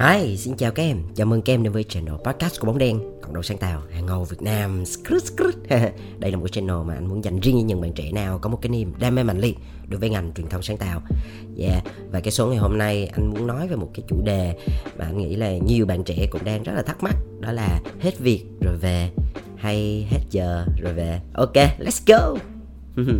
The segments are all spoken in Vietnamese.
Hi, xin chào các em. Chào mừng các em đến với channel podcast của Bóng Đen, cộng đồng sáng tạo hàng ngầu Việt Nam. Đây là một channel mà anh muốn dành riêng cho những bạn trẻ nào có một cái niềm đam mê mạnh liệt đối với ngành truyền thông sáng tạo. Yeah, và cái số ngày hôm nay anh muốn nói về một cái chủ đề mà anh nghĩ là nhiều bạn trẻ cũng đang rất là thắc mắc, đó là hết việc rồi về hay hết giờ rồi về. Ok, let's go.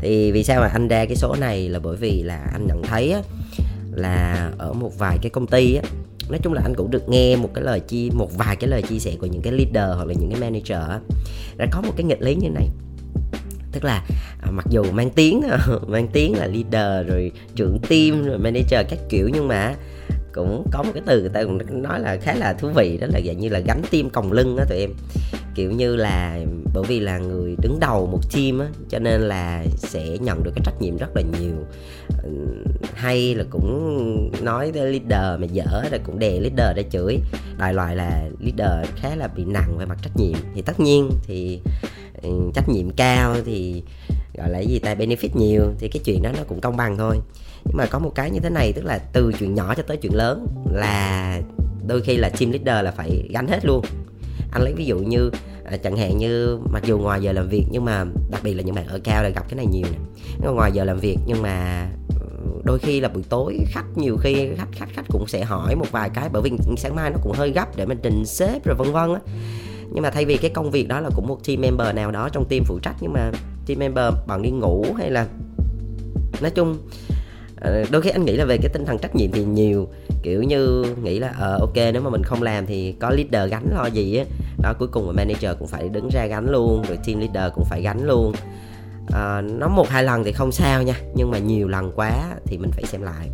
thì vì sao mà anh ra cái số này là bởi vì là anh nhận thấy á, là ở một vài cái công ty á nói chung là anh cũng được nghe một cái lời chi một vài cái lời chia sẻ của những cái leader hoặc là những cái manager á đã có một cái nghịch lý như này. Tức là à, mặc dù mang tiếng mang tiếng là leader rồi trưởng team rồi manager các kiểu nhưng mà cũng có một cái từ người ta cũng nói là khá là thú vị, đó là dạng như là gánh tim còng lưng á tụi em. Kiểu như là bởi vì là người đứng đầu một team á, cho nên là sẽ nhận được cái trách nhiệm rất là nhiều. Hay là cũng nói tới leader mà dở là cũng đè leader ra chửi. Đại loại là leader khá là bị nặng về mặt trách nhiệm. Thì tất nhiên thì trách nhiệm cao thì gọi là gì ta? Benefit nhiều, thì cái chuyện đó nó cũng công bằng thôi. Nhưng mà có một cái như thế này, tức là từ chuyện nhỏ cho tới chuyện lớn là đôi khi là team leader là phải gánh hết luôn. Anh lấy ví dụ như à, chẳng hạn như mặc dù ngoài giờ làm việc nhưng mà đặc biệt là những bạn ở cao là gặp cái này nhiều nè. Ngoài giờ làm việc nhưng mà ừ, đôi khi là buổi tối khách nhiều khi khách khách khách cũng sẽ hỏi một vài cái bởi vì sáng mai nó cũng hơi gấp để mình trình xếp rồi vân vân á. Nhưng mà thay vì cái công việc đó là cũng một team member nào đó trong team phụ trách nhưng mà team member bằng đi ngủ hay là nói chung ờ, đôi khi anh nghĩ là về cái tinh thần trách nhiệm thì nhiều kiểu như nghĩ là ờ ok nếu mà mình không làm thì có leader gánh lo gì á. Đó cuối cùng mà manager cũng phải đứng ra gánh luôn rồi team leader cũng phải gánh luôn. Ờ, à, nó một hai lần thì không sao nha nhưng mà nhiều lần quá thì mình phải xem lại.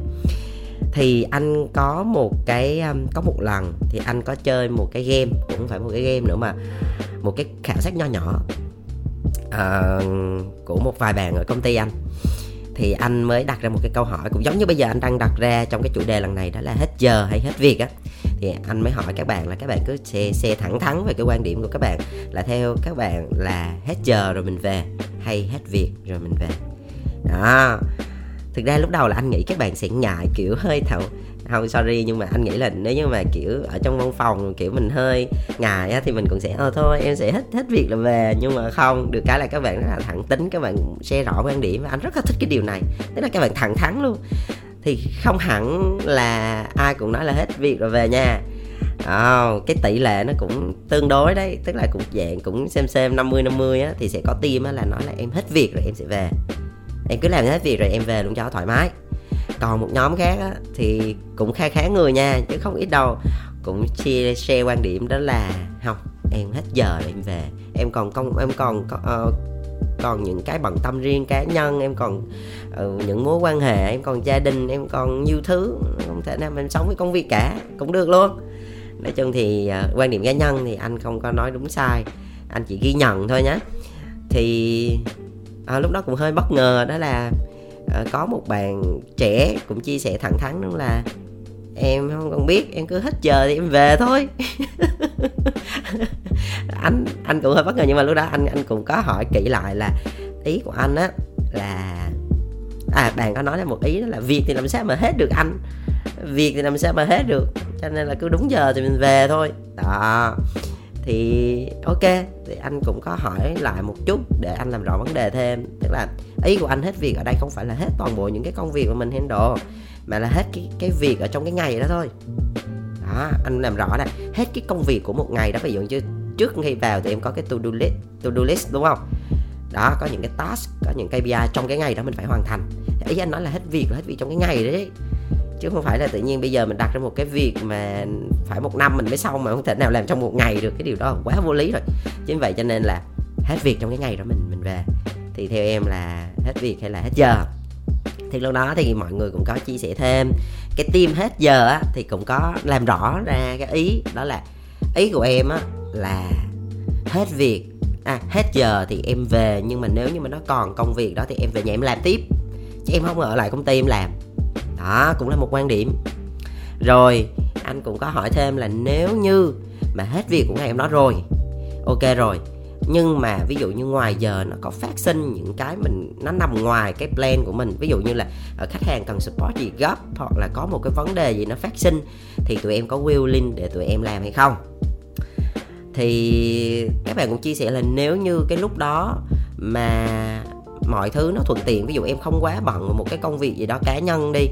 Thì anh có một cái có một lần thì anh có chơi một cái game cũng không phải một cái game nữa mà một cái khảo sát nho nhỏ uh, của một vài bạn ở công ty anh. Thì anh mới đặt ra một cái câu hỏi cũng giống như bây giờ anh đang đặt ra trong cái chủ đề lần này đó là hết giờ hay hết việc á. Thì anh mới hỏi các bạn là các bạn cứ xe xe thẳng thắn về cái quan điểm của các bạn là theo các bạn là hết giờ rồi mình về hay hết việc rồi mình về. Đó. Thực ra lúc đầu là anh nghĩ các bạn sẽ ngại kiểu hơi thẩu không sorry nhưng mà anh nghĩ là nếu như mà kiểu ở trong văn phòng kiểu mình hơi ngại á thì mình cũng sẽ ờ thôi em sẽ hết hết việc là về. Nhưng mà không được cái là các bạn rất là thẳng tính các bạn share rõ quan điểm và anh rất là thích cái điều này. Tức là các bạn thẳng thắn luôn. Thì không hẳn là ai cũng nói là hết việc rồi về nha. Oh, cái tỷ lệ nó cũng tương đối đấy. Tức là cũng dạng cũng xem xem 50 50 á thì sẽ có team á là nói là em hết việc rồi em sẽ về. Em cứ làm hết việc rồi em về luôn cho thoải mái còn một nhóm khác á, thì cũng khá khá người nha chứ không ít đâu. Cũng chia share quan điểm đó là học em hết giờ để em về. Em còn công em còn uh, còn những cái bận tâm riêng cá nhân em còn uh, những mối quan hệ em còn gia đình em còn nhiều thứ. Không thể nào mình sống với công việc cả cũng được luôn. Nói chung thì uh, quan điểm cá nhân thì anh không có nói đúng sai anh chỉ ghi nhận thôi nhé thì à, lúc đó cũng hơi bất ngờ đó là à, có một bạn trẻ cũng chia sẻ thẳng thắn đó là em không còn biết em cứ hết giờ thì em về thôi. Anh anh cũng hơi bất ngờ nhưng mà lúc đó anh anh cũng có hỏi kỹ lại là ý của anh á là à bạn có nói là một ý đó là việc thì làm sao mà hết được anh? Việc thì làm sao mà hết được? Cho nên là cứ đúng giờ thì mình về thôi. Đó. Thì ok thì anh cũng có hỏi lại một chút để anh làm rõ vấn đề thêm. Tức là ý của anh hết việc ở đây không phải là hết toàn bộ những cái công việc mà mình handle, mà là hết cái cái việc ở trong cái ngày đó thôi. Đó, anh làm rõ này hết cái công việc của một ngày đó, ví dụ như trước khi vào thì em có cái to do list to do list, đúng không? Đó, có những cái task, có những KPI trong cái ngày đó mình phải hoàn thành. Ý anh nói là hết việc là hết việc trong cái ngày đấy chứ không phải là tự nhiên bây giờ mình đặt ra một cái việc mà phải một năm mình mới xong mà không thể nào làm trong một ngày được, cái điều đó quá vô lý rồi. Chính vậy cho nên là hết việc trong cái ngày đó mình mình về. Thì theo em là hết việc hay là hết giờ? Thì lúc đó thì mọi người cũng có chia sẻ thêm. Cái tim hết giờ á thì cũng có làm rõ ra cái ý, đó là ý của em á là hết việc à hết giờ thì em về, nhưng mà nếu như mà nó còn công việc đó thì em về nhà em làm tiếp. Chứ em không ở lại công ty em làm đó, cũng là một quan điểm. Rồi, anh cũng có hỏi thêm là nếu như mà hết việc của ngày hôm đó rồi, ok rồi, nhưng mà ví dụ như ngoài giờ nó có phát sinh những cái mình, nó nằm ngoài cái plan của mình, ví dụ như là ở khách hàng cần support gì gấp hoặc là có một cái vấn đề gì nó phát sinh, thì tụi em có willing để tụi em làm hay không? Thì các bạn cũng chia sẻ là nếu như cái lúc đó mà mọi thứ nó thuận tiện. Ví dụ em không quá bận một cái công việc gì đó cá nhân đi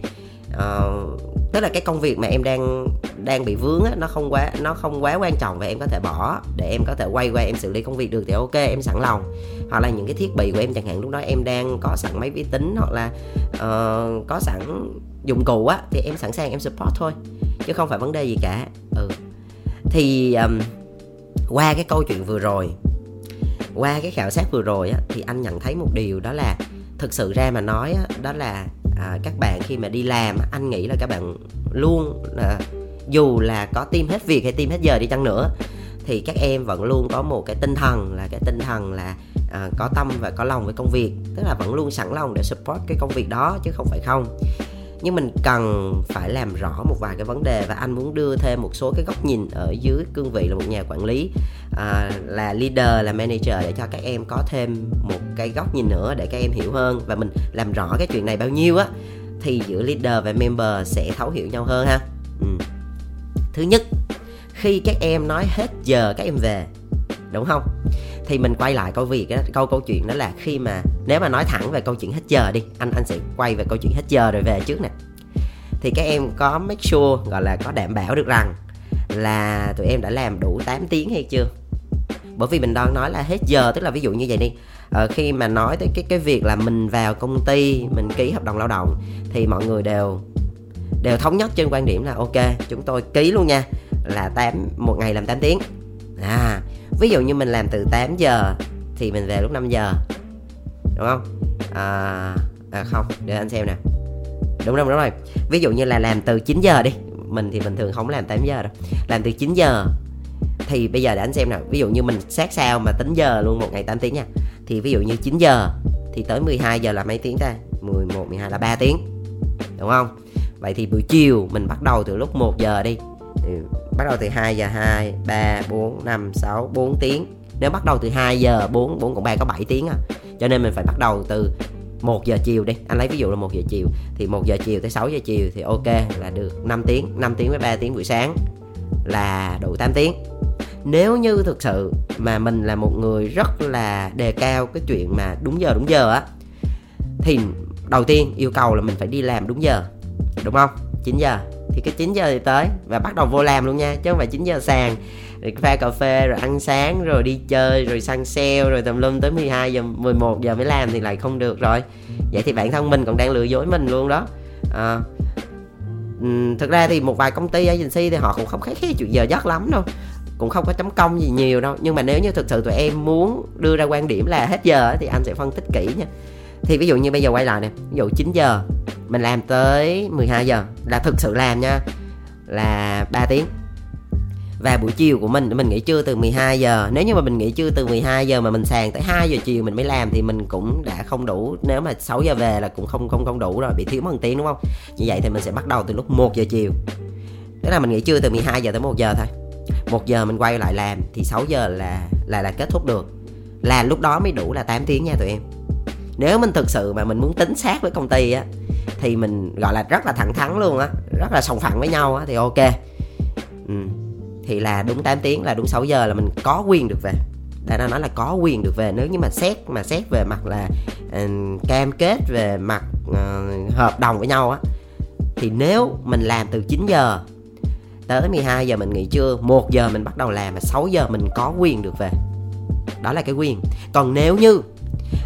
uh, tức là cái công việc mà em đang đang bị vướng á nó không quá nó không quá quan trọng và em có thể bỏ. Để em có thể quay qua em xử lý công việc được thì ok em sẵn lòng. Hoặc là những cái thiết bị của em chẳng hạn lúc đó em đang có sẵn máy vi tính hoặc là uh, có sẵn dụng cụ á thì em sẵn sàng em support thôi chứ không phải vấn đề gì cả. Ừ. Thì um, qua cái câu chuyện vừa rồi qua cái khảo sát vừa rồi á thì anh nhận thấy một điều đó là thực sự ra mà nói á, đó là à, các bạn khi mà đi làm anh nghĩ là các bạn luôn à, dù là có tim hết việc hay tim hết giờ đi chăng nữa thì các em vẫn luôn có một cái tinh thần là cái tinh thần là à, có tâm và có lòng với công việc. Tức là vẫn luôn sẵn lòng để support cái công việc đó chứ không phải không nhưng mình cần phải làm rõ một vài cái vấn đề và anh muốn đưa thêm một số cái góc nhìn ở dưới cương vị là một nhà quản lý à, là leader là manager để cho các em có thêm một cái góc nhìn nữa để các em hiểu hơn. Và mình làm rõ cái chuyện này bao nhiêu á thì giữa leader và member sẽ thấu hiểu nhau hơn ha. Ừ. thứ nhất khi các em nói hết giờ các em về đúng không? Thì mình quay lại câu việc đó, câu câu chuyện đó là khi mà nếu mà nói thẳng về câu chuyện hết giờ đi anh anh sẽ quay về câu chuyện hết giờ rồi về trước nè. Thì các em có make sure gọi là có đảm bảo được rằng là tụi em đã làm đủ 8 tiếng hay chưa? Bởi vì mình đang nói là hết giờ tức là ví dụ như vậy đi. Ờ, khi mà nói tới cái cái việc là mình vào công ty mình ký hợp đồng lao động thì mọi người đều đều thống nhất trên quan điểm là ok chúng tôi ký luôn nha là 8 một ngày làm 8 tiếng à ví dụ như mình làm từ 8 giờ thì mình về lúc 5 giờ đúng không? À, à không để anh xem nè. Đúng rồi đúng rồi. Ví dụ như là làm từ 9 giờ đi mình thì bình thường không làm 8 giờ đâu. Làm từ 9 giờ thì bây giờ để anh xem nào ví dụ như mình sát sao mà tính giờ luôn một ngày 8 tiếng nha. Thì ví dụ như 9 giờ thì tới 12 giờ là mấy tiếng ta? 11 12 là 3 tiếng đúng không? Vậy thì buổi chiều mình bắt đầu từ lúc 1 giờ đi thì bắt đầu từ 2 giờ 2 3 4 5 6 4 tiếng. Nếu bắt đầu từ 2 giờ 4 4 cộng 3 có 7 tiếng à. Cho nên mình phải bắt đầu từ 1 giờ chiều đi. Anh lấy ví dụ là 1 giờ chiều. Thì 1 giờ chiều tới 6 giờ chiều thì ok, là được 5 tiếng. 5 tiếng với 3 tiếng buổi sáng là đủ 8 tiếng. Nếu như thực sự mà mình là một người rất là đề cao cái chuyện mà đúng giờ đúng giờ á, thì đầu tiên yêu cầu là mình phải đi làm đúng giờ. Đúng không? 9 giờ. Thì cái 9 giờ thì tới và bắt đầu vô làm luôn nha chứ không phải 9 giờ sàn. Rồi pha cà phê rồi ăn sáng rồi đi chơi rồi săn sale rồi tầm lum tới 12 giờ 11 giờ mới làm thì lại không được rồi. Vậy thì bản thân mình còn đang lừa dối mình luôn đó. À, thực ra thì một vài công ty agency thì họ cũng không khái khi chuyện giờ giấc lắm đâu. Cũng không có chấm công gì nhiều đâu. Nhưng mà nếu như thực sự tụi em muốn đưa ra quan điểm là hết giờ thì anh sẽ phân tích kỹ nha thì ví dụ như bây giờ quay lại nè, ví dụ 9 giờ, mình làm tới 12 giờ, là thực sự làm nha, là 3 tiếng. Và buổi chiều của mình mình nghỉ trưa từ 12 giờ. Nếu như mà mình nghỉ trưa từ 12 giờ mà mình sàn tới 2 giờ chiều mình mới làm thì mình cũng đã không đủ, nếu mà 6 giờ về là cũng không không không đủ rồi, bị thiếu một tiếng đúng không? Như vậy thì mình sẽ bắt đầu từ lúc 1 giờ chiều. Tức là mình nghỉ trưa từ 12 giờ tới 1 giờ thôi. 1 giờ mình quay lại làm thì 6 giờ là là là kết thúc được. Là lúc đó mới đủ là 8 tiếng nha tụi em nếu mình thực sự mà mình muốn tính xác với công ty á thì mình gọi là rất là thẳng thắn luôn á rất là sòng phẳng với nhau á thì ok. Ừ. thì là đúng 8 tiếng là đúng 6 giờ là mình có quyền được về. Đã nó nói là có quyền được về nếu như mà xét mà xét về mặt là uh, cam kết về mặt uh, hợp đồng với nhau á thì nếu mình làm từ 9 giờ tới 12 giờ mình nghỉ trưa 1 giờ mình bắt đầu làm và 6 giờ mình có quyền được về. Đó là cái quyền. Còn nếu như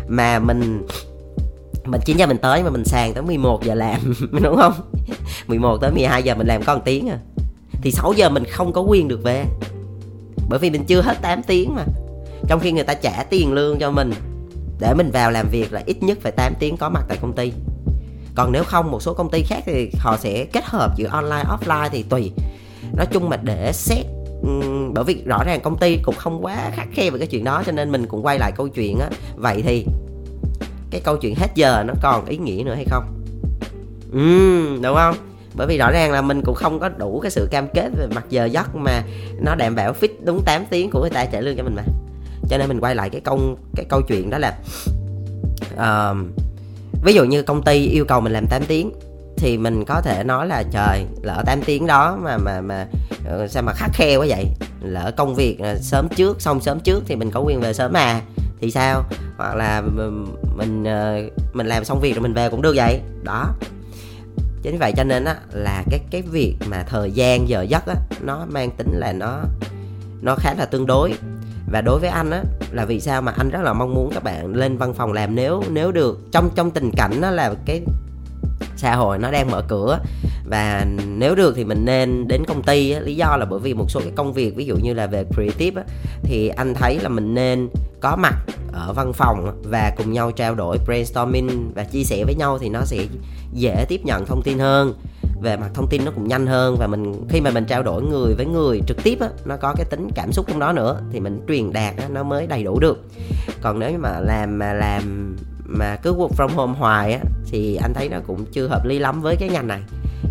mà mình mình 9 giờ mình tới mà mình sàn tới 11 giờ làm đúng không? 11 tới 12 giờ mình làm có 1 tiếng à. Thì 6 giờ mình không có quyền được về. Bởi vì mình chưa hết 8 tiếng mà. Trong khi người ta trả tiền lương cho mình, để mình vào làm việc là ít nhất phải 8 tiếng có mặt tại công ty. Còn nếu không, một số công ty khác thì họ sẽ kết hợp giữa online, offline thì tùy. Nói chung mà để xét bởi vì rõ ràng công ty cũng không quá khắc khe về cái chuyện đó, cho nên mình cũng quay lại câu chuyện á. Vậy thì cái câu chuyện hết giờ nó còn ý nghĩa nữa hay không? Ừ đúng không? Bởi vì rõ ràng là mình cũng không có đủ cái sự cam kết về mặt giờ giấc mà nó đảm bảo fit đúng 8 tiếng của người ta trả lương cho mình mà. Cho nên mình quay lại cái câu cái câu chuyện đó là uh, ví dụ như công ty yêu cầu mình làm 8 tiếng thì mình có thể nói là trời lỡ 8 tiếng đó mà mà mà ờ, sao mà khắc khe quá vậy? Lỡ công việc ờ, sớm trước xong sớm trước thì mình có quyền về sớm mà thì sao? Hoặc là mình ờ, mình làm xong việc rồi mình về cũng được vậy. Đó. Chính vậy cho nên á, là cái cái việc mà thời gian, giờ giấc á, nó mang tính là nó nó khá là tương đối. Và đối với anh á, là vì sao mà anh rất là mong muốn các bạn lên văn phòng làm nếu nếu được. Trong trong tình cảnh đó là cái xã hội nó đang mở cửa. Và nếu được thì mình nên đến công ty á, lý do là bởi vì một số cái công việc ví dụ như là về creative á, thì anh thấy là mình nên có mặt ở văn phòng và cùng nhau trao đổi brainstorming và chia sẻ với nhau thì nó sẽ dễ tiếp nhận thông tin hơn. Về mặt thông tin nó cũng nhanh hơn và mình khi mà mình trao đổi người với người trực tiếp á nó có cái tính cảm xúc trong đó nữa thì mình truyền đạt á, nó mới đầy đủ được. Còn nếu mà làm mà làm mà cứ work from home hoài á thì anh thấy nó cũng chưa hợp lý lắm với cái ngành này.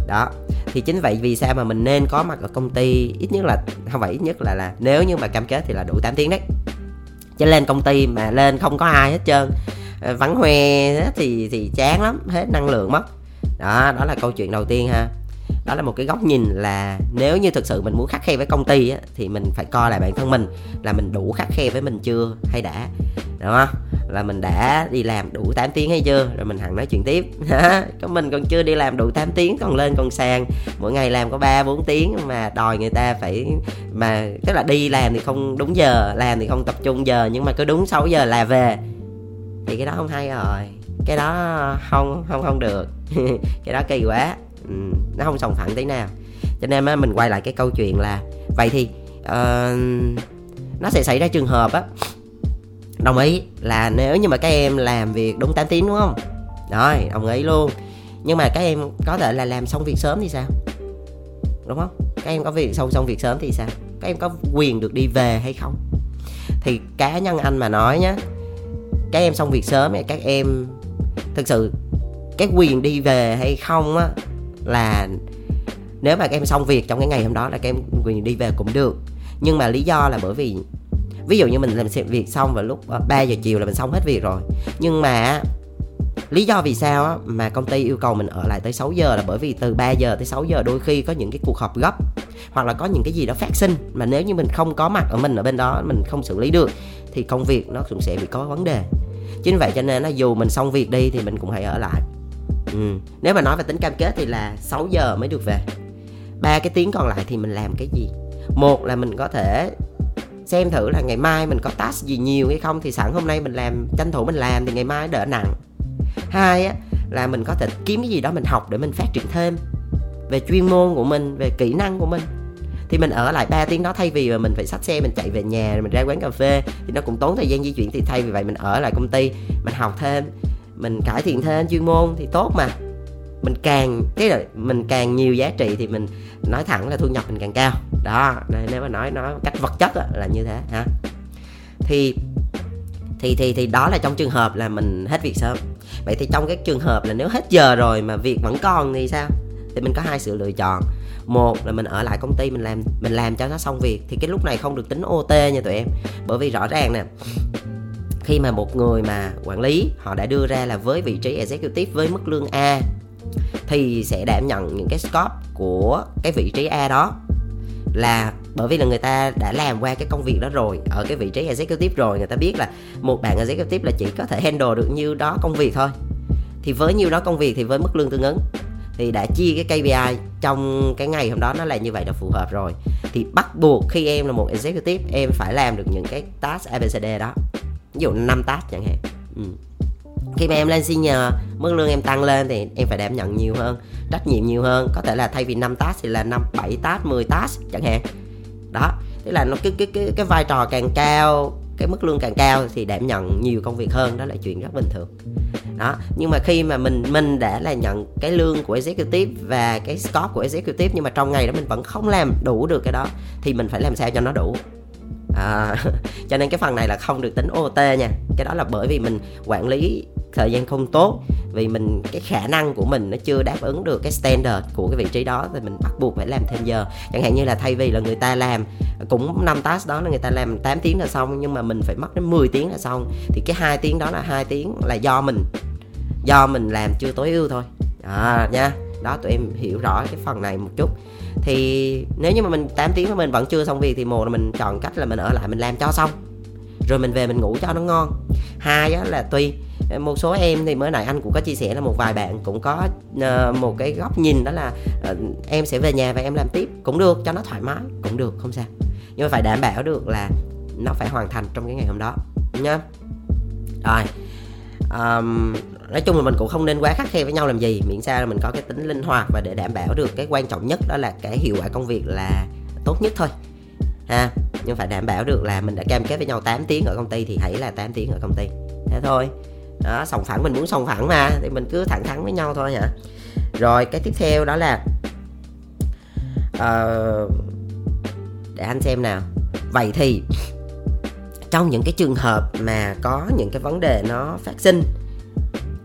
Đó thì chính vậy vì sao mà mình nên có mặt ở công ty ít nhất là không phải ít nhất là là nếu như mà cam kết thì là đủ 8 tiếng đấy. Chứ lên công ty mà lên không có ai hết trơn ờ, vắng hoe thì thì chán lắm hết năng lượng mất. Đó đó là câu chuyện đầu tiên ha. Đó là một cái góc nhìn là nếu như thực sự mình muốn khắc khe với công ty á, thì mình phải coi lại bản thân mình là mình đủ khắc khe với mình chưa hay đã đúng không? Là mình đã đi làm đủ 8 tiếng hay chưa? Rồi mình hẳn nói chuyện tiếp. Có mình còn chưa đi làm đủ 8 tiếng còn lên còn sàn. Mỗi ngày làm có 3 4 tiếng mà đòi người ta phải mà tức là đi làm thì không đúng giờ làm thì không tập trung giờ nhưng mà cứ đúng 6 giờ là về. Thì cái đó không hay rồi. Cái đó không không không được. Cái đó kỳ quá. Ừ, nó không sòng phẳng tí nào. Cho nên á mình quay lại cái câu chuyện là vậy thì uh, nó sẽ xảy ra trường hợp á đồng ý là nếu như mà các em làm việc đúng 8 tiếng, đúng không? Rồi, đồng ý luôn. Nhưng mà các em có thể là làm xong việc sớm thì sao? Đúng không? Các em có việc xong xong việc sớm thì sao? Các em có quyền được đi về hay không? Thì cá nhân anh mà nói nhá, các em xong việc sớm thì các em thực sự cái quyền đi về hay không á, là nếu mà các em xong việc trong cái ngày hôm đó là các em quyền đi về cũng được. Nhưng mà lý do là bởi vì ví dụ như mình làm việc xong vào lúc ờ, 3 giờ chiều là mình xong hết việc rồi. Nhưng mà lý do vì sao á, mà công ty yêu cầu mình ở lại tới 6 giờ là bởi vì từ 3 giờ tới 6 giờ đôi khi có những cái cuộc họp gấp hoặc là có những cái gì đó phát sinh mà nếu như mình không có mặt ở mình ở bên đó mình không xử lý được thì công việc nó cũng sẽ bị có vấn đề. Chính vậy cho nên là dù mình xong việc đi thì mình cũng hãy ở lại. Ừ. nếu mà nói về tính cam kết thì là 6 giờ mới được về. Ba cái tiếng còn lại thì mình làm cái gì? Một là mình có thể xem thử là ngày mai mình có task gì nhiều hay không. Thì sẵn hôm nay mình làm, tranh thủ mình làm thì ngày mai đỡ nặng. Hai á, là mình có thể kiếm cái gì đó mình học để mình phát triển thêm về chuyên môn của mình, về kỹ năng của mình. Thì mình ở lại 3 tiếng đó thay vì mà mình phải xách xe, mình chạy về nhà rồi mình ra quán cà phê thì nó cũng tốn thời gian di chuyển. Thì thay vì vậy mình ở lại công ty, mình học thêm, mình cải thiện thêm chuyên môn thì tốt mà mình càng, cái là mình càng nhiều giá trị thì mình nói thẳng là thu nhập mình càng cao. Đó nếu mà nói nói cách vật chất là như thế, ha. Thì thì thì thì đó là trong trường hợp là mình hết việc sớm. Vậy thì trong cái trường hợp là nếu hết giờ rồi mà việc vẫn còn thì sao? Thì mình có hai sự lựa chọn. Một là mình ở lại công ty mình làm mình làm cho nó xong việc thì cái lúc này không được tính OT nha tụi em. Bởi vì rõ ràng nè, khi mà một người mà quản lý, họ đã đưa ra là với vị trí executive với mức lương A thì sẽ đảm nhận những cái scope của cái vị trí A đó. Là bởi vì là người ta đã làm qua cái công việc đó rồi, ở cái vị trí executive rồi, người ta biết là một bạn executive là chỉ có thể handle được nhiêu đó công việc thôi. Thì với nhiêu đó công việc thì với mức lương tương ứng. Thì đã chia cái KPI trong cái ngày hôm đó nó là như vậy là phù hợp rồi. Thì bắt buộc khi em là một executive, em phải làm được những cái task ABCD đó. Ví dụ 5 task chẳng hạn. Ừ khi mà em lên senior, mức lương em tăng lên thì em phải đảm nhận nhiều hơn, trách nhiệm nhiều hơn. Có thể là thay vì 5 task thì là 5 7 task 10 task chẳng hạn. Đó, tức là nó cái cái cái cái vai trò càng cao, cái mức lương càng cao thì đảm nhận nhiều công việc hơn, đó là chuyện rất bình thường. Đó, nhưng mà khi mà mình mình đã là nhận cái lương của executive và cái scope của executive nhưng mà trong ngày đó mình vẫn không làm đủ được cái đó, thì mình phải làm sao cho nó đủ? À, cho nên cái phần này là không được tính OT nha. Cái đó là bởi vì mình quản lý thời gian không tốt vì mình cái khả năng của mình nó chưa đáp ứng được cái standard của cái vị trí đó thì mình bắt buộc phải làm thêm giờ. Chẳng hạn như là thay vì là người ta làm cũng năm task đó là người ta làm 8 tiếng là xong nhưng mà mình phải mất đến 10 tiếng là xong. Thì cái hai tiếng đó là hai tiếng là do mình do mình làm chưa tối ưu thôi. À, nha đó tụi em hiểu rõ cái phần này một chút. Thì nếu như mà mình 8 tiếng mà mình vẫn chưa xong việc thì một là mình chọn cách là mình ở lại mình làm cho xong. Rồi mình về mình ngủ cho nó ngon. Hai á là tùy một số em thì mới nãy anh cũng có chia sẻ là một vài bạn cũng có uh, một cái góc nhìn đó là uh, em sẽ về nhà và em làm tiếp. Cũng được cho nó thoải mái cũng được không sao. Nhưng mà phải đảm bảo được là nó phải hoàn thành trong cái ngày hôm đó nhá. Rồi um, nói chung là mình cũng không nên quá khắc khe với nhau làm gì. Miễn sao là mình có cái tính linh hoạt và để đảm bảo được cái quan trọng nhất đó là cái hiệu quả công việc là tốt nhất thôi. Ha nhưng phải đảm bảo được là mình đã cam kết với nhau 8 tiếng ở công ty thì hãy là 8 tiếng ở công ty. Thế thôi. Đó sòng phẳng mình muốn sòng phẳng mà thì mình cứ thẳng thắn với nhau thôi hả? Rồi cái tiếp theo đó là uh, để anh xem nào. Vậy thì trong những cái trường hợp mà có những cái vấn đề nó phát sinh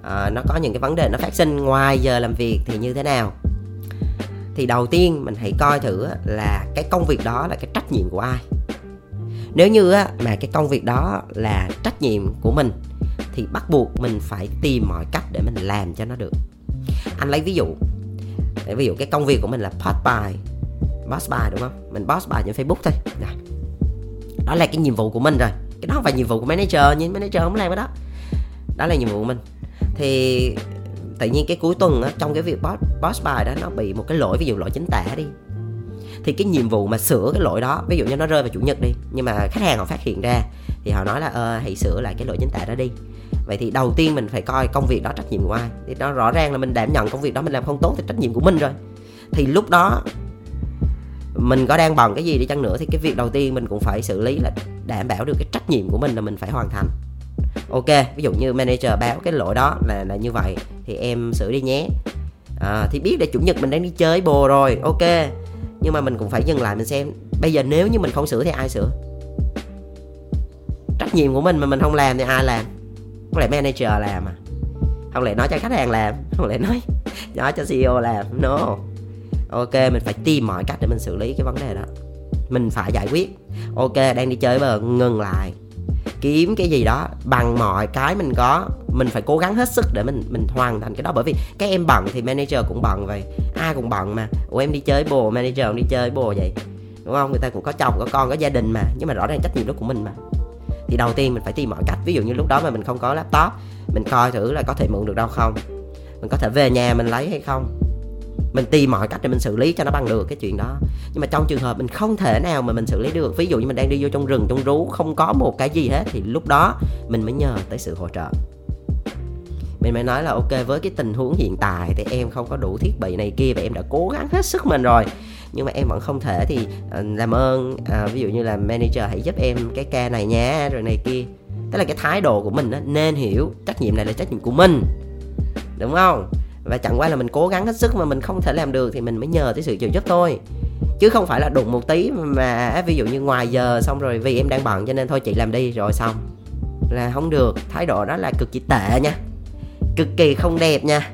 à, nó có những cái vấn đề nó phát sinh ngoài giờ làm việc thì như thế nào? Thì đầu tiên mình hãy coi thử là cái công việc đó là cái trách nhiệm của ai. Nếu như mà cái công việc đó là trách nhiệm của mình thì bắt buộc mình phải tìm mọi cách để mình làm cho nó được. Anh lấy ví dụ để ví dụ cái công việc của mình là post bài boss bài đúng không? Mình boss bài trên facebook thôi. Đó là cái nhiệm vụ của mình rồi. Cái đó không phải nhiệm vụ của manager nhưng manager không làm cái đó. Đó là nhiệm vụ của mình thì tự nhiên cái cuối tuần á, trong cái việc boss, boss bài đó nó bị một cái lỗi ví dụ lỗi chính tả đi. Thì cái nhiệm vụ mà sửa cái lỗi đó ví dụ như nó rơi vào chủ nhật đi nhưng mà khách hàng họ phát hiện ra thì họ nói là ờ hãy sửa lại cái lỗi chính tả đó đi. Vậy thì đầu tiên mình phải coi công việc đó trách nhiệm của ai. Thì nó rõ ràng là mình đảm nhận công việc đó mình làm không tốt thì trách nhiệm của mình rồi. Thì lúc đó mình có đang bận cái gì đi chăng nữa thì cái việc đầu tiên mình cũng phải xử lý là đảm bảo được cái trách nhiệm của mình là mình phải hoàn thành ok ví dụ như manager báo cái lỗi đó là là như vậy thì em xử đi nhé. À, thì biết là chủ nhật mình đang đi chơi bồ rồi ok. Nhưng mà mình cũng phải dừng lại mình xem. Bây giờ nếu như mình không sửa thì ai sửa? Trách nhiệm của mình mà mình không làm thì ai làm? Không lẽ manager làm à? Không lẽ nói cho khách hàng làm? Không lẽ nói nói cho CEO làm? No. Ok mình phải tìm mọi cách để mình xử lý cái vấn đề đó. Mình phải giải quyết. Ok đang đi chơi bờ ngừng lại kiếm cái gì đó bằng mọi cái mình có. Mình phải cố gắng hết sức để mình mình hoàn thành cái đó. Bởi vì các em bận thì manager cũng bận vậy. Ai cũng bận mà. Ủa, em đi chơi bồ, manager cũng đi chơi bồ vậy. Đúng không? Người ta cũng có chồng, có con, có gia đình mà. Nhưng mà rõ ràng trách nhiệm đó của mình mà. Thì đầu tiên mình phải tìm mọi cách. Ví dụ như lúc đó mà mình không có laptop, mình coi thử là có thể mượn được đâu không. Mình có thể về nhà mình lấy hay không mình tìm mọi cách để mình xử lý cho nó bằng được cái chuyện đó. Nhưng mà trong trường hợp mình không thể nào mà mình xử lý được ví dụ như mình đang đi vô trong rừng trong rú không có một cái gì hết thì lúc đó mình mới nhờ tới sự hỗ trợ. Mình mới nói là ok với cái tình huống hiện tại thì em không có đủ thiết bị này kia và em đã cố gắng hết sức mình rồi. Nhưng mà em vẫn không thể thì ờ, làm ơn à, ví dụ như là manager hãy giúp em cái ca này nhé rồi này kia. Tức là cái thái độ của mình đó, nên hiểu trách nhiệm này là trách nhiệm của mình. Đúng không? Và chẳng qua là mình cố gắng hết sức mà mình không thể làm được thì mình mới nhờ tới sự trợ giúp thôi. Chứ không phải là đụng một tí mà à, ví dụ như ngoài giờ xong rồi vì em đang bận cho nên thôi chị làm đi, rồi xong. Là không được, thái độ đó là cực kỳ tệ nha. Cực kỳ không đẹp nha.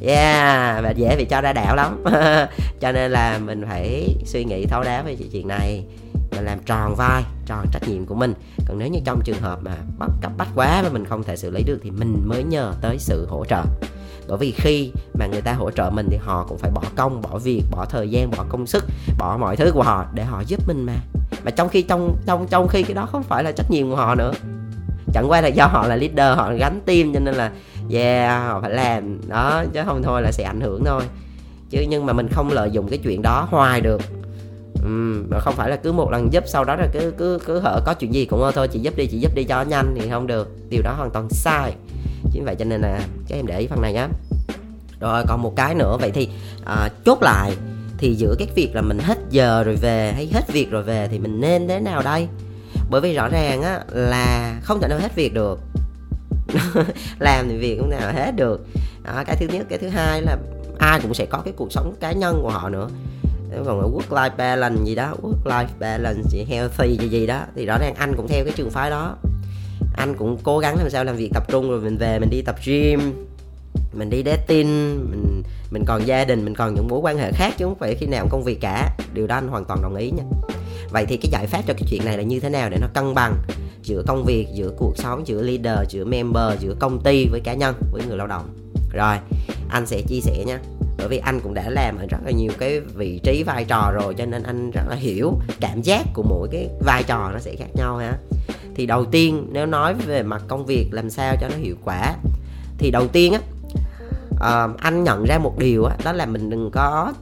Yeah, và dễ bị cho ra đảo lắm. Cho nên là mình phải suy nghĩ thấu đáo về chuyện này mình làm tròn vai, tròn trách nhiệm của mình. Còn nếu như trong trường hợp mà bắt cấp bách quá mà mình không thể xử lý được thì mình mới nhờ tới sự hỗ trợ bởi vì khi mà người ta hỗ trợ mình thì họ cũng phải bỏ công bỏ việc bỏ thời gian bỏ công sức bỏ mọi thứ của họ để họ giúp mình mà. Mà trong khi trong trong trong khi cái đó không phải là trách nhiệm của họ nữa. Chẳng qua là do họ là leader họ gánh team cho nên là yeah họ phải làm. Đó chứ không thôi là sẽ ảnh hưởng thôi. Chứ nhưng mà mình không lợi dụng cái chuyện đó hoài được. Ừ, mà không phải là cứ một lần giúp sau đó là cứ cứ cứ hở có chuyện gì cũng thôi chị giúp đi chị giúp đi cho nhanh thì không được. Điều đó hoàn toàn sai chính vậy cho nên là các em để ý phần này nhé rồi còn một cái nữa. Vậy thì à, chốt lại thì giữa cái việc là mình hết giờ rồi về hay hết việc rồi về thì mình nên thế nào đây? Bởi vì rõ ràng á là không thể nào hết việc được. Làm thì việc không thể nào hết được. Đó, cái thứ nhất. Cái thứ hai là ai cũng sẽ có cái cuộc sống cá nhân của họ nữa. Còn work life balance gì đó work life balance gì healthy gì gì đó thì rõ ràng anh cũng theo cái trường phái đó anh cũng cố gắng làm sao làm việc tập trung rồi mình về, mình đi tập gym, mình đi dating, mình mình còn gia đình, mình còn những mối quan hệ khác chứ không phải khi nào cũng công việc cả. Điều đó anh hoàn toàn đồng ý nha. Vậy thì cái giải pháp cho cái chuyện này là như thế nào để nó cân bằng giữa công việc, giữa cuộc sống, giữa leader, giữa member, giữa công ty với cá nhân, với người lao động? Rồi, anh sẽ chia sẻ nha. Bởi vì anh cũng đã làm ở rất là nhiều cái vị trí vai trò rồi, cho nên anh rất là hiểu cảm giác của mỗi cái vai trò nó sẽ khác nhau ha thì đầu tiên nếu nói về mặt công việc làm sao cho nó hiệu quả thì đầu tiên á uh, anh nhận ra một điều á đó là mình đừng có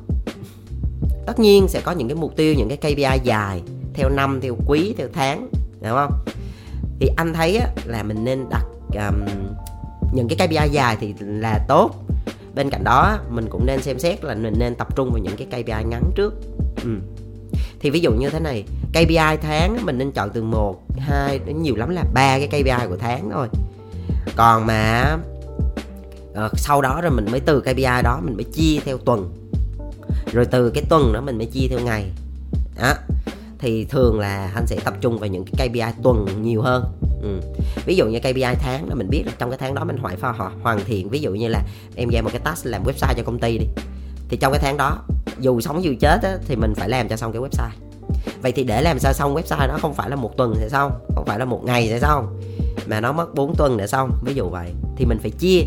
tất nhiên sẽ có những cái mục tiêu những cái KPI dài theo năm theo quý theo tháng đúng không? Thì anh thấy á, là mình nên đặt um, những cái KPI dài thì là tốt. Bên cạnh đó mình cũng nên xem xét là mình nên tập trung vào những cái KPI ngắn trước. Ừ thì ví dụ như thế này KPI tháng mình nên chọn từ 1, 2 đến nhiều lắm là ba cái KPI của tháng thôi. Còn mà uh, sau đó rồi mình mới từ KPI đó mình mới chia theo tuần. Rồi từ cái tuần đó mình mới chia theo ngày. Đó. Thì thường là anh sẽ tập trung vào những cái KPI tuần nhiều hơn. Ừ. ví dụ như KPI tháng đó mình biết là trong cái tháng đó mình phải hoàn thiện. Ví dụ như là em giao một cái task làm website cho công ty đi thì trong cái tháng đó dù sống dù chết á, thì mình phải làm cho xong cái website. Vậy thì để làm sao xong website nó không phải là một tuần sẽ xong không phải là một ngày sẽ xong mà nó mất 4 tuần để xong ví dụ vậy. Thì mình phải chia.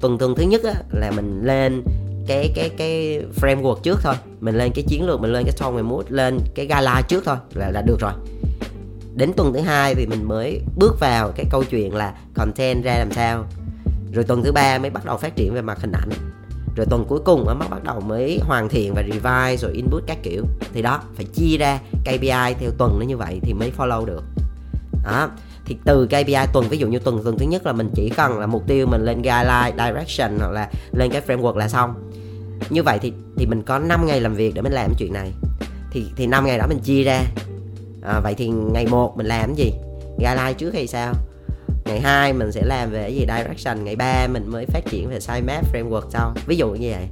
Tuần tuần thứ nhất á, là mình lên cái cái cái framework trước thôi. Mình lên cái chiến lược mình lên cái song mình mút lên cái gala trước thôi là là được rồi. Đến tuần thứ hai thì mình mới bước vào cái câu chuyện là content ra làm sao. Rồi tuần thứ ba mới bắt đầu phát triển về mặt hình ảnh rồi tuần cuối cùng mới bắt đầu mới hoàn thiện và revise rồi input các kiểu. Thì đó phải chia ra KPI theo tuần nó như vậy thì mới follow được. Đó thì từ KPI tuần ví dụ như tuần tuần thứ nhất là mình chỉ cần là mục tiêu mình lên guideline direction hoặc là lên cái framework là xong. Như vậy thì thì mình có 5 ngày làm việc để mình làm chuyện này. Thì thì năm ngày đó mình chia ra. À, vậy thì ngày 1 mình làm cái gì? Guideline trước hay sao? Ngày 2 mình sẽ làm về cái gì? Direction. Ngày 3 mình mới phát triển về sitemap framework sau ví dụ như vậy.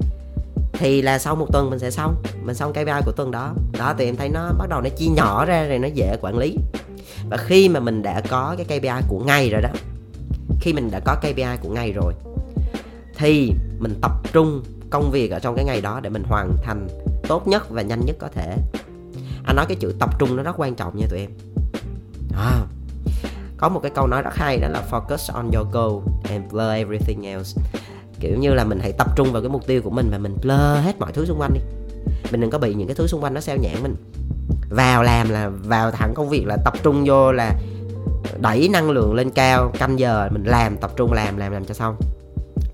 Thì là sau một tuần mình sẽ xong. Mình xong KPI của tuần đó. Đó thì em thấy nó bắt đầu nó chia nhỏ ra rồi nó dễ quản lý. Và khi mà mình đã có cái KPI của ngày rồi đó khi mình đã có KPI của ngày rồi thì mình tập trung công việc ở trong cái ngày đó để mình hoàn thành tốt nhất và nhanh nhất có thể. Anh nói cái chữ tập trung nó rất quan trọng nha tụi em. À, có một cái câu nói rất hay, đó là focus on your goal and blur everything else. Kiểu như là mình hãy tập trung vào cái mục tiêu của mình và mình blur hết mọi thứ xung quanh đi. Mình đừng có bị những cái thứ xung quanh nó xeo nhãn mình. Vào làm là, vào thẳng công việc là tập trung vô là đẩy năng lượng lên cao, canh giờ mình làm, tập trung làm làm làm cho xong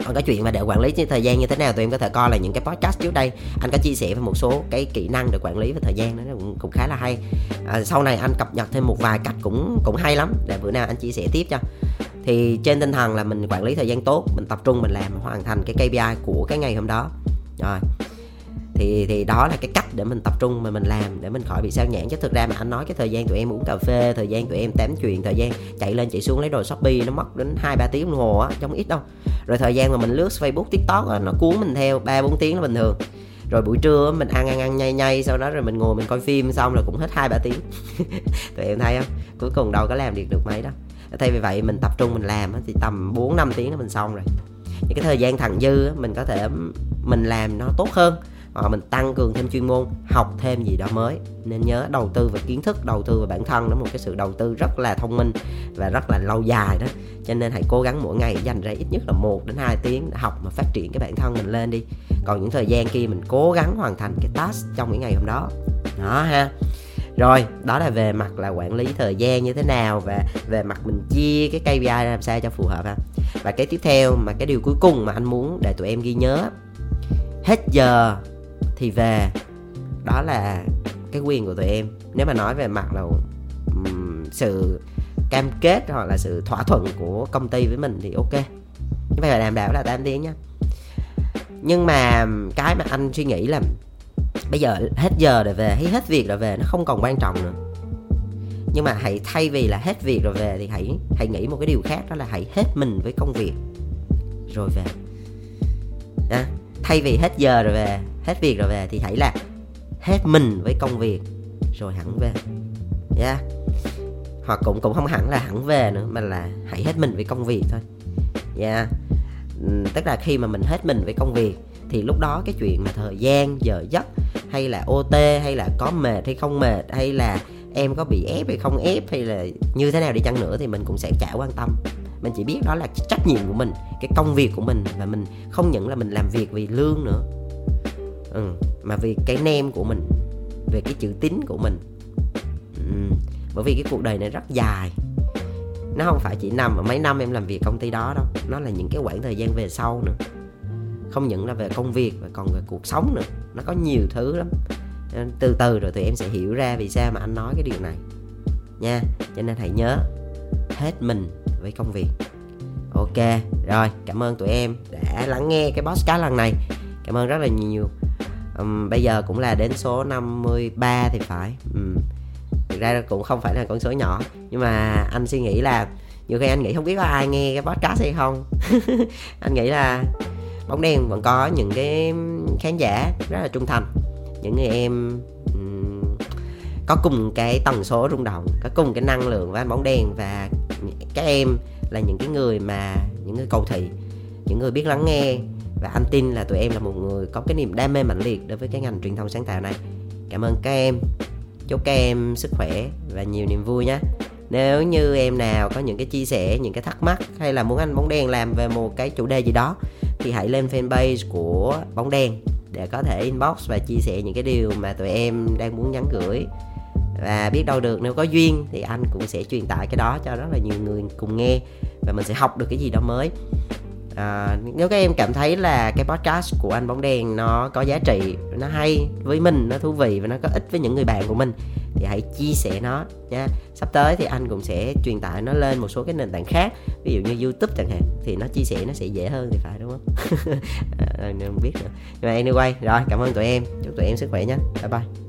còn cái chuyện mà để quản lý thời gian như thế nào tụi em có thể coi là những cái podcast trước đây. Anh có chia sẻ về một số cái kỹ năng để quản lý về thời gian đó cũng, cũng khá là hay. À, sau này anh cập nhật thêm một vài cách cũng cũng hay lắm để bữa nào anh chia sẻ tiếp cho. Thì trên tinh thần là mình quản lý thời gian tốt mình tập trung mình làm hoàn thành cái KPI của cái ngày hôm đó. Rồi thì thì đó là cái cách để mình tập trung mà mình làm để mình khỏi bị sao nhãn chứ thực ra mà anh nói cái thời gian tụi em uống cà phê thời gian tụi em tám chuyện thời gian chạy lên chạy xuống lấy đồ shopee nó mất đến hai ba tiếng đồng hồ á trong ít đâu. Rồi thời gian mà mình lướt facebook tiktok á, nó cuốn mình theo ba bốn tiếng là bình thường. Rồi buổi trưa mình ăn ăn ăn nhay nhay sau đó rồi mình ngồi mình coi phim xong là cũng hết hai ba tiếng. Tụi em thấy không? Cuối cùng đâu có làm được được mấy đó. Thay vì vậy mình tập trung mình làm thì tầm 4 năm tiếng là mình xong rồi. Những cái thời gian thằng dư mình có thể mình làm nó tốt hơn hoặc mình tăng cường thêm chuyên môn, học thêm gì đó mới. Nên nhớ đầu tư về kiến thức, đầu tư về bản thân đó một cái sự đầu tư rất là thông minh và rất là lâu dài đó. Cho nên hãy cố gắng mỗi ngày dành ra ít nhất là 1 đến 2 tiếng để học mà phát triển cái bản thân mình lên đi. Còn những thời gian kia mình cố gắng hoàn thành cái task trong những ngày hôm đó. Đó ha. Rồi, đó là về mặt là quản lý thời gian như thế nào và về mặt mình chia cái KPI làm sao cho phù hợp ha. Và cái tiếp theo mà cái điều cuối cùng mà anh muốn để tụi em ghi nhớ, hết giờ thì về. Đó là cái quyền của tụi em. Nếu mà nói về mặt là um, sự cam kết hoặc là sự thỏa thuận của công ty với mình thì ok. Nhưng vậy đảm bảo là 8 tiếng nha nhưng mà cái mà anh suy nghĩ là bây giờ hết giờ rồi về hay hết việc rồi về nó không còn quan trọng nữa. Nhưng mà hãy thay vì là hết việc rồi về thì hãy hãy nghĩ một cái điều khác đó là hãy hết mình với công việc rồi về. À, thay vì hết giờ rồi về, hết việc rồi về thì hãy là hết mình với công việc, rồi hẳn về yeah. hoặc cũng cũng không hẳn là hẳn về nữa, mà là hãy hết mình với công việc thôi nha yeah. tức là khi mà mình hết mình với công việc, thì lúc đó cái chuyện mà thời gian, giờ giấc, hay là OT hay là có mệt hay không mệt, hay là em có bị ép hay không ép, hay là như thế nào đi chăng nữa thì mình cũng sẽ chả quan tâm mình chỉ biết đó là trách nhiệm của mình cái công việc của mình và mình không những là mình làm việc vì lương nữa. Ừ, mà vì cái nem của mình về cái chữ tín của mình. Ừ, bởi vì cái cuộc đời này rất dài. Nó không phải chỉ nằm ở mấy năm em làm việc công ty đó đâu nó là những cái quãng thời gian về sau nữa. Không những là về công việc mà còn về cuộc sống nữa nó có nhiều thứ lắm. Ờ, từ từ rồi tụi em sẽ hiểu ra vì sao mà anh nói cái điều này. Nha cho nên hãy nhớ hết mình với công việc. Ok rồi cảm ơn tụi em đã lắng nghe cái podcast lần này. Cảm ơn rất là nhiều. Um, bây giờ cũng là đến số 53 thì phải. Um, thực ra cũng không phải là con số nhỏ. Nhưng mà anh suy nghĩ là nhiều khi anh nghĩ không biết có ai nghe cái podcast hay không. Anh nghĩ là bóng đen vẫn có những cái khán giả rất là trung thành. Những người em um, có cùng cái tần số rung động có cùng cái năng lượng với anh bóng đen và các em là những cái người mà, những người cầu thị, những người biết lắng nghe. Và anh tin là tụi em là một người có cái niềm đam mê mạnh liệt đối với cái ngành truyền thông sáng tạo này. Cảm ơn các em. Chúc các em sức khỏe và nhiều niềm vui nhé. Nếu như em nào có những cái chia sẻ, những cái thắc mắc hay là muốn anh bóng đen làm về một cái chủ đề gì đó, thì hãy lên fanpage của bóng đen để có thể inbox và chia sẻ những cái điều mà tụi em đang muốn nhắn gửi và biết đâu được nếu có duyên thì anh cũng sẽ truyền tải cái đó cho rất là nhiều người cùng nghe và mình sẽ học được cái gì đó mới. À, nếu các em cảm thấy là cái podcast của anh bóng đèn nó có giá trị nó hay với mình nó thú vị và nó có ích với những người bạn của mình thì hãy chia sẻ nó nha. Sắp tới thì anh cũng sẽ truyền tải nó lên một số cái nền tảng khác ví dụ như youtube chẳng hạn thì nó chia sẻ nó sẽ dễ hơn thì phải đúng không? À, không biết nữa nhưng mà anyway rồi cảm ơn tụi em. Chúc tụi em sức khỏe nhé. Bye bye.